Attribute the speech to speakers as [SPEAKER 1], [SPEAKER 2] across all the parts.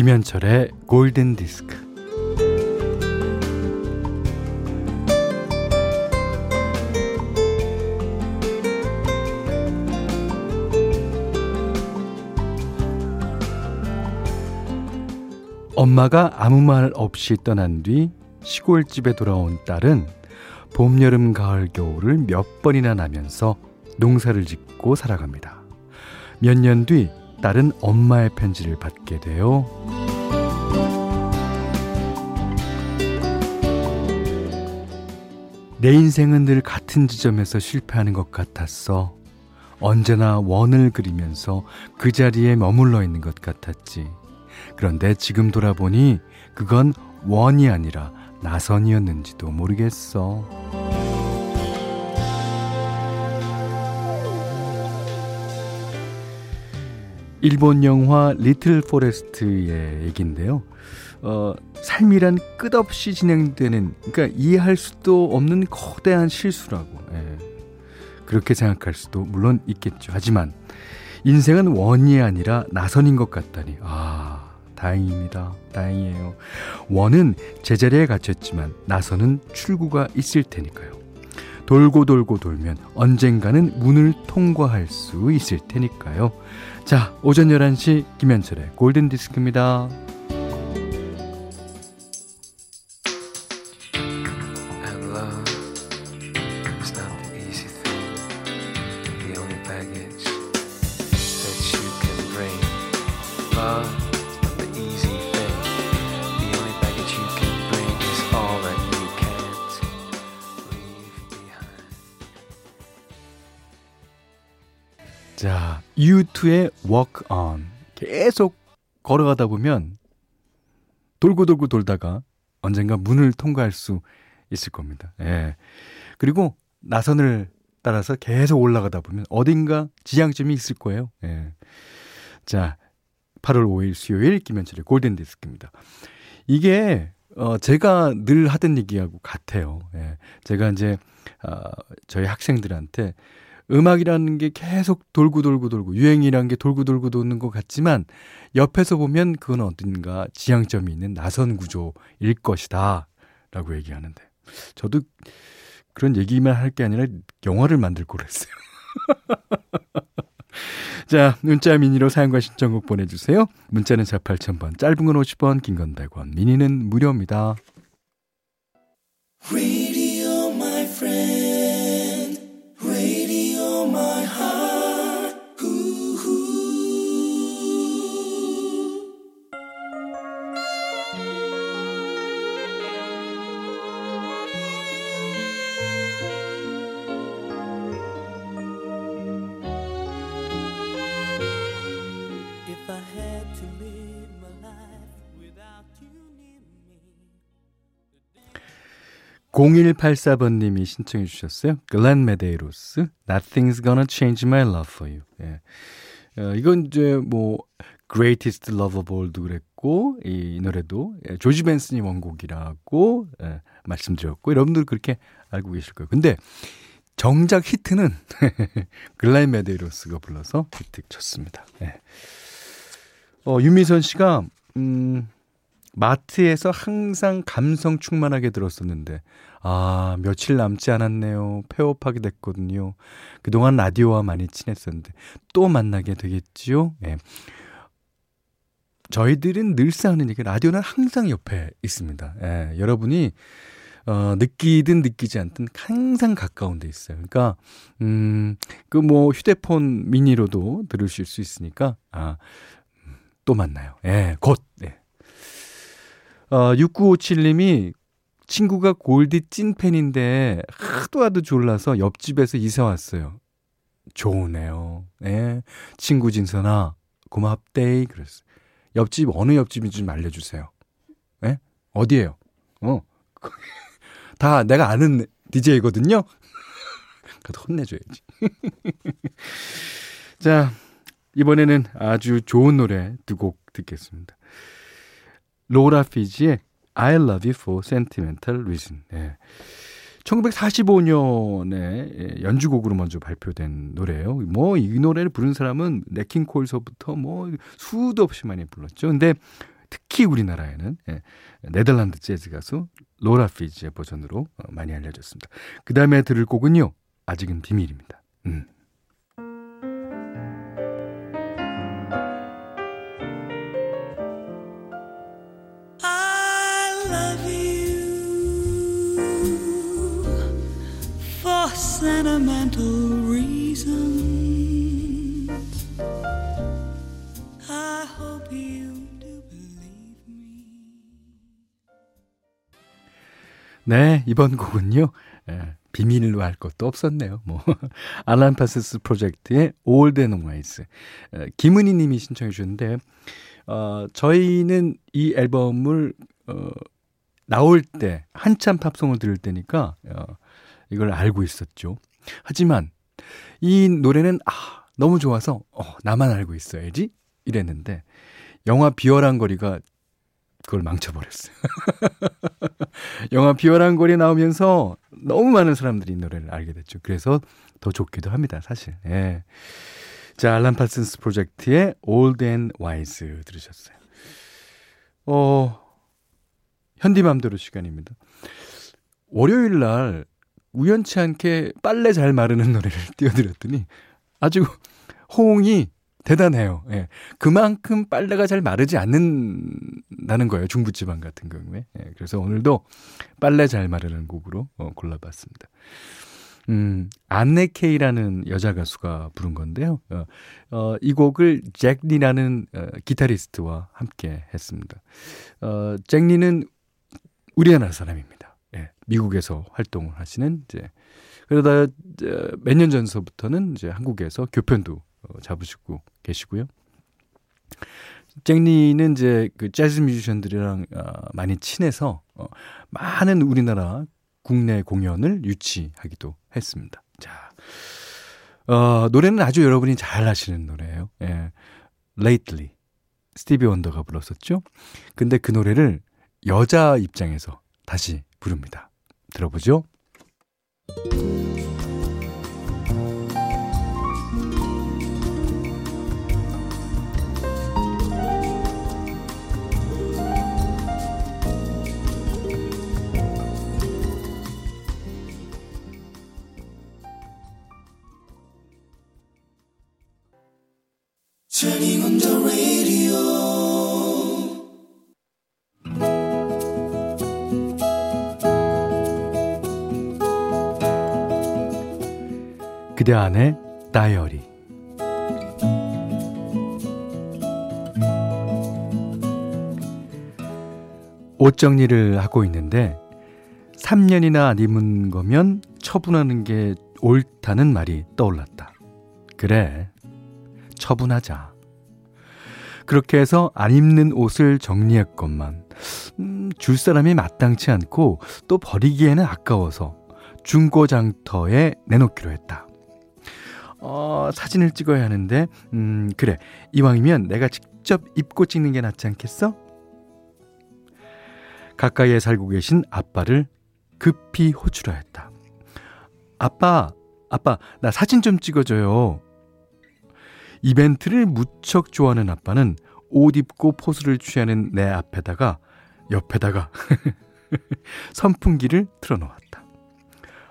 [SPEAKER 1] 김현철의 골든 디스크. 엄마가 아무 말 없이 떠난 뒤 시골집에 돌아온 딸은 봄, 여름, 가을, 겨울을 몇 번이나 나면서 농사를 짓고 살아갑니다. 몇 년 뒤 딸은 엄마의 편지를 받게 돼요. 내 인생은 늘 같은 지점에서 실패하는 것 같았어. 언제나 원을 그리면서 그 자리에 머물러 있는 것 같았지. 그런데 지금 돌아보니 그건 원이 아니라 나선이었는지도 모르겠어. 일본 영화 리틀 포레스트의 얘기인데요. 어, 삶이란 끝없이 진행되는, 그러니까 이해할 수도 없는 거대한 실수라고. 예. 그렇게 생각할 수도 물론 있겠죠. 하지만 인생은 원이 아니라 나선인 것 같다니. 아, 다행입니다. 다행이에요. 원은 제자리에 갇혔지만 나서는 출구가 있을 테니까요. 돌고 돌고 돌면 언젠가는 문을 통과할 수 있을 테니까요. 자, 오전 11시 김현철의 골든 디스크입니다. U2의 Walk On. 계속 걸어가다 보면 돌고 돌고 돌다가 언젠가 문을 통과할 수 있을 겁니다. 예. 그리고 나선을 따라서 계속 올라가다 보면 어딘가 지향점이 있을 거예요. 예. 자, 8월 5일 수요일 김현철의 골든 디스크입니다. 이게 어 제가 늘 하던 얘기하고 같아요. 예. 제가 이제 어 저희 학생들한테 음악이라는 게 계속 돌고 돌고 돌고 유행이라는 게 돌고 돌고 도는 것 같지만 옆에서 보면 그건 어딘가 지향점이 있는 나선 구조일 것이다 라고 얘기하는데 저도 그런 얘기만 할 게 아니라 영화를 만들 걸 했어요. 자, 문자 미니로 사용과 신청곡 보내주세요. 문자는 4 8000번, 짧은 건 50원, 긴 건 100원, 미니는 무료입니다. 0184번님이 신청해 주셨어요. 글렌 메데이로스, Nothing's Gonna Change My Love For You. 예. 어, 이건 이제 뭐 Greatest Love of All도 그랬고 이 노래도 예, 조지 벤슨이 원곡이라고 예, 말씀드렸고 여러분들 그렇게 알고 계실 거예요. 근데 정작 히트는 글렌 메데이로스가 불러서 히트 쳤습니다. 예. 어, 유미선 씨가, 음, 마트에서 항상 감성 충만하게 들었었는데, 아, 며칠 남지 않았네요. 폐업하게 됐거든요. 그동안 라디오와 많이 친했었는데, 또 만나게 되겠지요? 예. 저희들은 늘상 하는 얘기, 라디오는 항상 옆에 있습니다. 예, 여러분이, 어, 느끼든 느끼지 않든 항상 가까운 데 있어요. 그러니까, 음, 그 뭐 휴대폰 미니로도 들으실 수 있으니까, 아, 또 만나요. 예, 곧. 예. 어, 6957님이 친구가 골디 찐팬인데 하도 하도 졸라서 옆집에서 이사 왔어요. 좋으네요. 예. 친구 진선아, 고맙데이. 그랬어요. 옆집, 어느 옆집인지 좀 알려주세요. 예? 어디에요? 어. 다 내가 아는 DJ거든요? 그래도 혼내줘야지. 자, 이번에는 아주 좋은 노래 두 곡 듣겠습니다. 로라 피지의 I love you for sentimental reason. 네. 1945년에 연주곡으로 먼저 발표된 노래예요. 뭐 이 노래를 부른 사람은 네킹 콜서부터 뭐 수도 없이 많이 불렀죠. 근데 특히 우리나라에는 예, 네덜란드 재즈 가수 로라 피지의 버전으로 어, 많이 알려졌습니다. 그 다음에 들을 곡은요. 아직은 비밀입니다. 음.
[SPEAKER 2] Sentimental reasons. I hope you do believe me.
[SPEAKER 1] 네, 이번 곡은요. 예, 비밀로 할 것도 없었네요. 뭐 알란 파스스 프로젝트의 and Wise. 예, 김은희 님이 신청해 주셨는데 어, 저희는 이 앨범을 어, 나올 때 한참 팝송을 들을 때니까 어, 이걸 알고 있었죠. 하지만 이 노래는 아, 너무 좋아서 어, 나만 알고 있어야지 이랬는데 영화 비열한 거리가 그걸 망쳐버렸어요. 영화 비열한 거리 나오면서 너무 많은 사람들이 이 노래를 알게 됐죠. 그래서 더 좋기도 합니다, 사실. 예. 자, 알란 파슨스 프로젝트의 Old and Wise 들으셨어요. 어, 현디맘대로 시간입니다. 월요일 날 우연치 않게 빨래 잘 마르는 노래를 띄워드렸더니 아주 호응이 대단해요. 예. 그만큼 빨래가 잘 마르지 않는다는 거예요. 중부지방 같은 경우에. 예. 그래서 오늘도 빨래 잘 마르는 곡으로 어, 골라봤습니다. 음, 안네 케이라는 여자 가수가 부른 건데요. 어, 어, 이 곡을 잭리라는 어, 기타리스트와 함께 했습니다. 어, 잭리는 우리나라 사람입니다. 예, 미국에서 활동을 하시는 이제 그러다 몇 년 전서부터는 이제 한국에서 교편도 어, 잡으시고 계시고요. 잭리는 이제 그 재즈 뮤지션들이랑 어, 많이 친해서 어, 많은 우리나라 국내 공연을 유치하기도 했습니다. 자, 어, 노래는 아주 여러분이 잘 아시는 노래예요. 예. Lately. 스티비 원더가 불렀었죠. 근데 그 노래를 여자 입장에서 다시 부릅니다. 들어보죠. 그대 안의 다이어리 옷 정리를 하고 있는데 3년이나 안 입은 거면 처분하는 게 옳다는 말이 떠올랐다. 그래, 처분하자. 그렇게 해서 안 입는 옷을 정리했건만, 음, 줄 사람이 마땅치 않고 또 버리기에는 아까워서 중고장터에 내놓기로 했다. 어, 사진을 찍어야 하는데, 음, 그래. 이왕이면 내가 직접 입고 찍는 게 낫지 않겠어? 가까이에 살고 계신 아빠를 급히 호출하였다. 아빠, 아빠, 나 사진 좀 찍어줘요. 이벤트를 무척 좋아하는 아빠는 옷 입고 포즈를 취하는 내 앞에다가 옆에다가 선풍기를 틀어놓았다.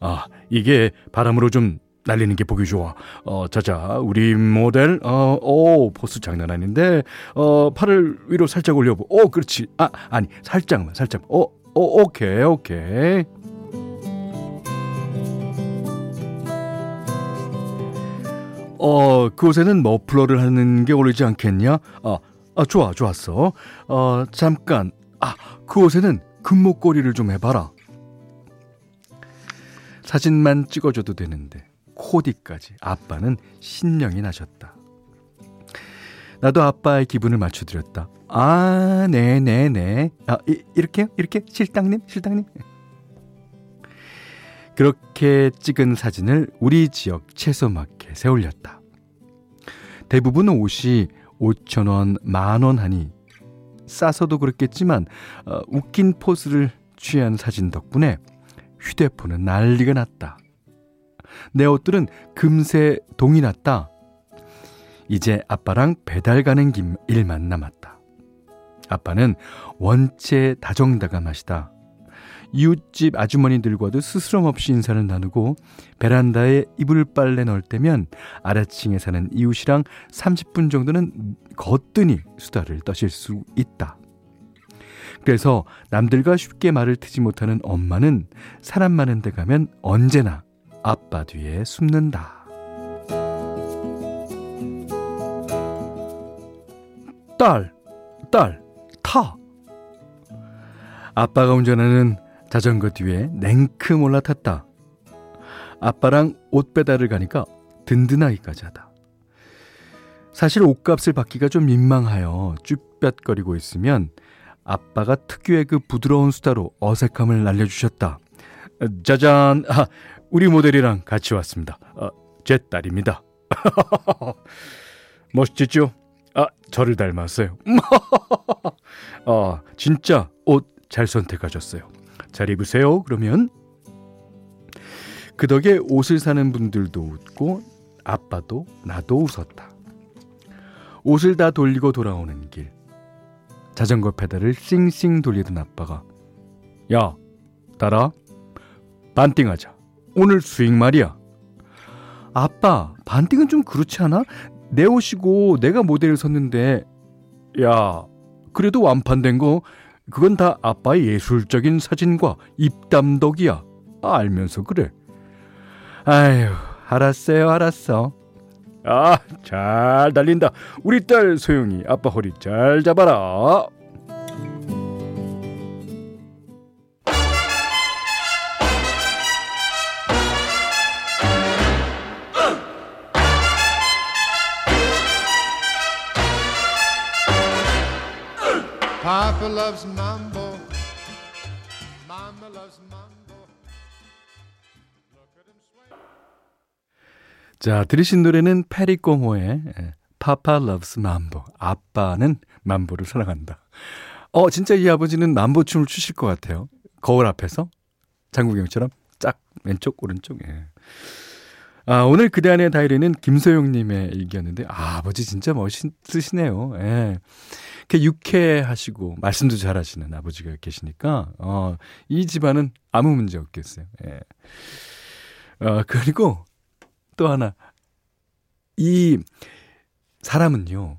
[SPEAKER 1] 아, 이게 바람으로 좀 날리는 게 보기 좋아. 어, 자자, 우리 모델, 어, 오, 포스 장난 아닌데, 어, 팔을 위로 살짝 올려보. 오, 그렇지. 아, 아니, 살짝만, 살짝. 어, 어, 오케이, 오케이. 어, 그곳에는 머플러를 하는 게 어울리지 않겠냐? 아, 아, 좋아, 좋았어. 어, 잠깐. 아, 그곳에는 금목걸이를 좀 해봐라. 사진만 찍어줘도 되는데, 코디까지 아빠는 신명이 나셨다. 나도 아빠의 기분을 맞춰드렸다. 아, 네네네. 아, 이, 이렇게요? 이렇게? 실당님? 실당님? 그렇게 찍은 사진을 우리 지역 채소마켓에 올렸다. 대부분 옷이 5천원, 만원 하니 싸서도 그렇겠지만 어, 웃긴 포즈를 취한 사진 덕분에 휴대폰은 난리가 났다. 내 옷들은 금세 동이 났다. 이제 아빠랑 배달 가는 길 일만 남았다. 아빠는 원체 다정다감하시다. 이웃집 아주머니들과도 스스럼 없이 인사를 나누고 베란다에 이불 빨래 넣을 때면 아래층에 사는 이웃이랑 30분 정도는 거뜬히 수다를 떠실 수 있다. 그래서 남들과 쉽게 말을 트지 못하는 엄마는 사람 많은 데 가면 언제나 아빠 뒤에 숨는다. 딸, 딸, 타. 아빠가 운전하는 자전거 뒤에 냉큼 올라탔다. 아빠랑 옷 배달을 가니까 든든하기까지 하다. 사실 옷값을 받기가 좀 민망하여 쭈뼛거리고 있으면 아빠가 특유의 그 부드러운 수다로 어색함을 날려주셨다. 짜잔, 아, 우리 모델이랑 같이 왔습니다. 아, 제 딸입니다. 멋지죠? 아, 저를 닮았어요. 아, 진짜 옷 잘 선택하셨어요. 잘 입으세요. 그러면 그 덕에 옷을 사는 분들도 웃고 아빠도 나도 웃었다. 옷을 다 돌리고 돌아오는 길. 자전거 페달을 싱싱 돌리던 아빠가 야, 따라 반띵하자. 오늘 수익 말이야. 아빠, 반띵은 좀 그렇지 않아? 내 옷이고 내가 모델을 섰는데 야, 그래도 완판된 거 그건 다 아빠의 예술적인 사진과 입담덕이야. 알면서 그래. 아휴, 알았어요, 알았어. 아, 잘 달린다. 우리 딸 소영이 아빠 허리 잘 잡아라.
[SPEAKER 3] Papa loves mambo. Mama loves mambo.
[SPEAKER 1] 자, 들으신 노래는 페리 코모의 Papa Loves Mambo. 아빠는 맘보를 사랑한다. 어, 진짜 이 아버지는 맘보 춤을 추실 것 같아요. 거울 앞에서 장국영처럼 짝 왼쪽 오른쪽. 예. 아, 오늘 그대 안의 다이어리는 김소영님의 일기였는데, 아, 아버지 진짜 멋있으시네요. 예. 이렇게 유쾌하시고, 말씀도 잘 하시는 아버지가 계시니까, 어, 이 집안은 아무 문제 없겠어요. 예. 어, 그리고 또 하나. 이 사람은요,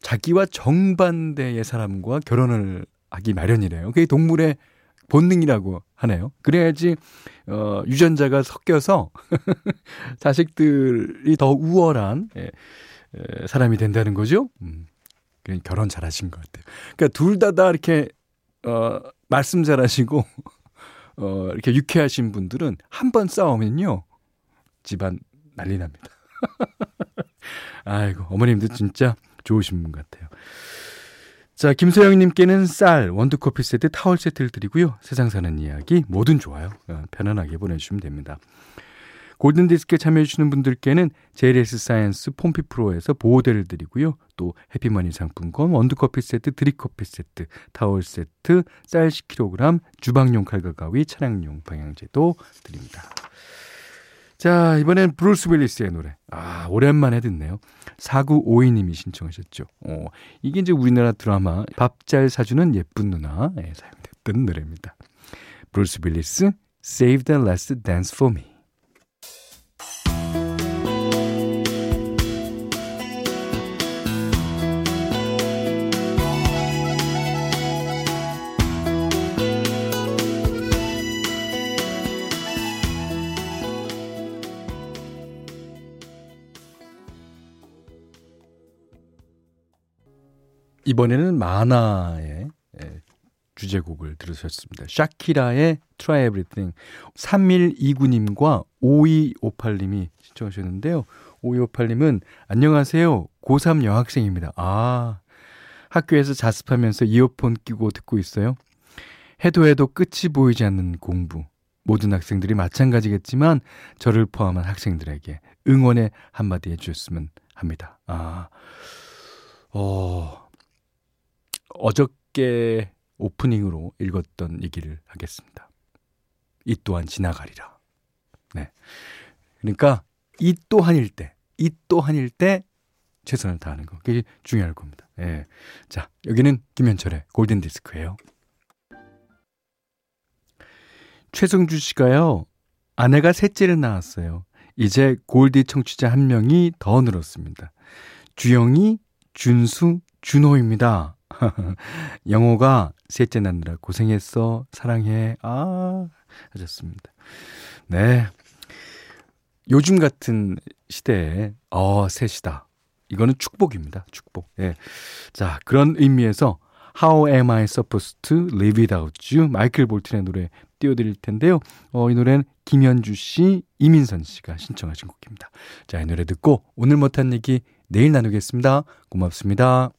[SPEAKER 1] 자기와 정반대의 사람과 결혼을 하기 마련이래요. 그게 동물의 본능이라고 하네요. 그래야지 어 유전자가 섞여서 자식들이 더 우월한 예, 예, 사람이 된다는 거죠. 음. 결혼 잘하신 것 같아요. 그러니까 둘 다다 다 이렇게 어 말씀 잘하시고 어 이렇게 유쾌하신 분들은 한 번 싸우면요 집안 난리 납니다. 아이고 어머님도 진짜 좋으신 분 같아요. 자, 김소영님께는 쌀, 원두커피 세트, 타월 세트를 드리고요. 세상 사는 이야기 뭐든 좋아요. 어, 편안하게 보내주시면 됩니다. 골든디스크에 참여해주시는 분들께는 JLS 사이언스 폼피 프로에서 보호대를 드리고요. 또 해피머니 상품권, 원두커피 세트, 드립커피 세트, 타월 세트, 쌀 10kg, 주방용 칼과 가위, 차량용 방향제도 드립니다. 자, 이번엔 브루스 윌리스의 노래. 아, 오랜만에 듣네요. 4952님이 신청하셨죠. 어, 이게 이제 우리나라 드라마 밥 잘 사주는 예쁜 누나에 사용됐던 노래입니다. 브루스 윌리스, Save the Last Dance for Me. 이번에는 만화의 예, 주제곡을 들으셨습니다. 샤키라의 Try Everything. 3129님과 5258님이 신청하셨는데요. 5258님은 안녕하세요. 고3 여학생입니다. 아, 학교에서 자습하면서 이어폰 끼고 듣고 있어요. 해도 해도 끝이 보이지 않는 공부. 모든 학생들이 마찬가지겠지만 저를 포함한 학생들에게 응원의 한마디 해주셨으면 합니다. 아, 어, 어저께 오프닝으로 읽었던 얘기를 하겠습니다. 이 또한 지나가리라. 네. 그러니까 이 또한일 때, 이 또한일 때 최선을 다하는 거. 그게 중요할 겁니다. 예. 자, 여기는 김현철의 골든 디스크예요. 최승주 씨가요. 아내가 셋째를 낳았어요. 이제 골디 청취자 한 명이 더 늘었습니다. 주영이, 준수, 준호입니다. 영호가 셋째 낳느라 고생했어. 사랑해. 아, 하셨습니다. 네. 요즘 같은 시대에, 어, 셋이다. 이거는 축복입니다. 축복. 예. 자, 그런 의미에서 How am I supposed to live without you? 마이클 볼튼의 노래 띄워드릴 텐데요. 어, 이 노래는 김현주 씨, 이민선 씨가 신청하신 곡입니다. 자, 이 노래 듣고 오늘 못한 얘기 내일 나누겠습니다. 고맙습니다.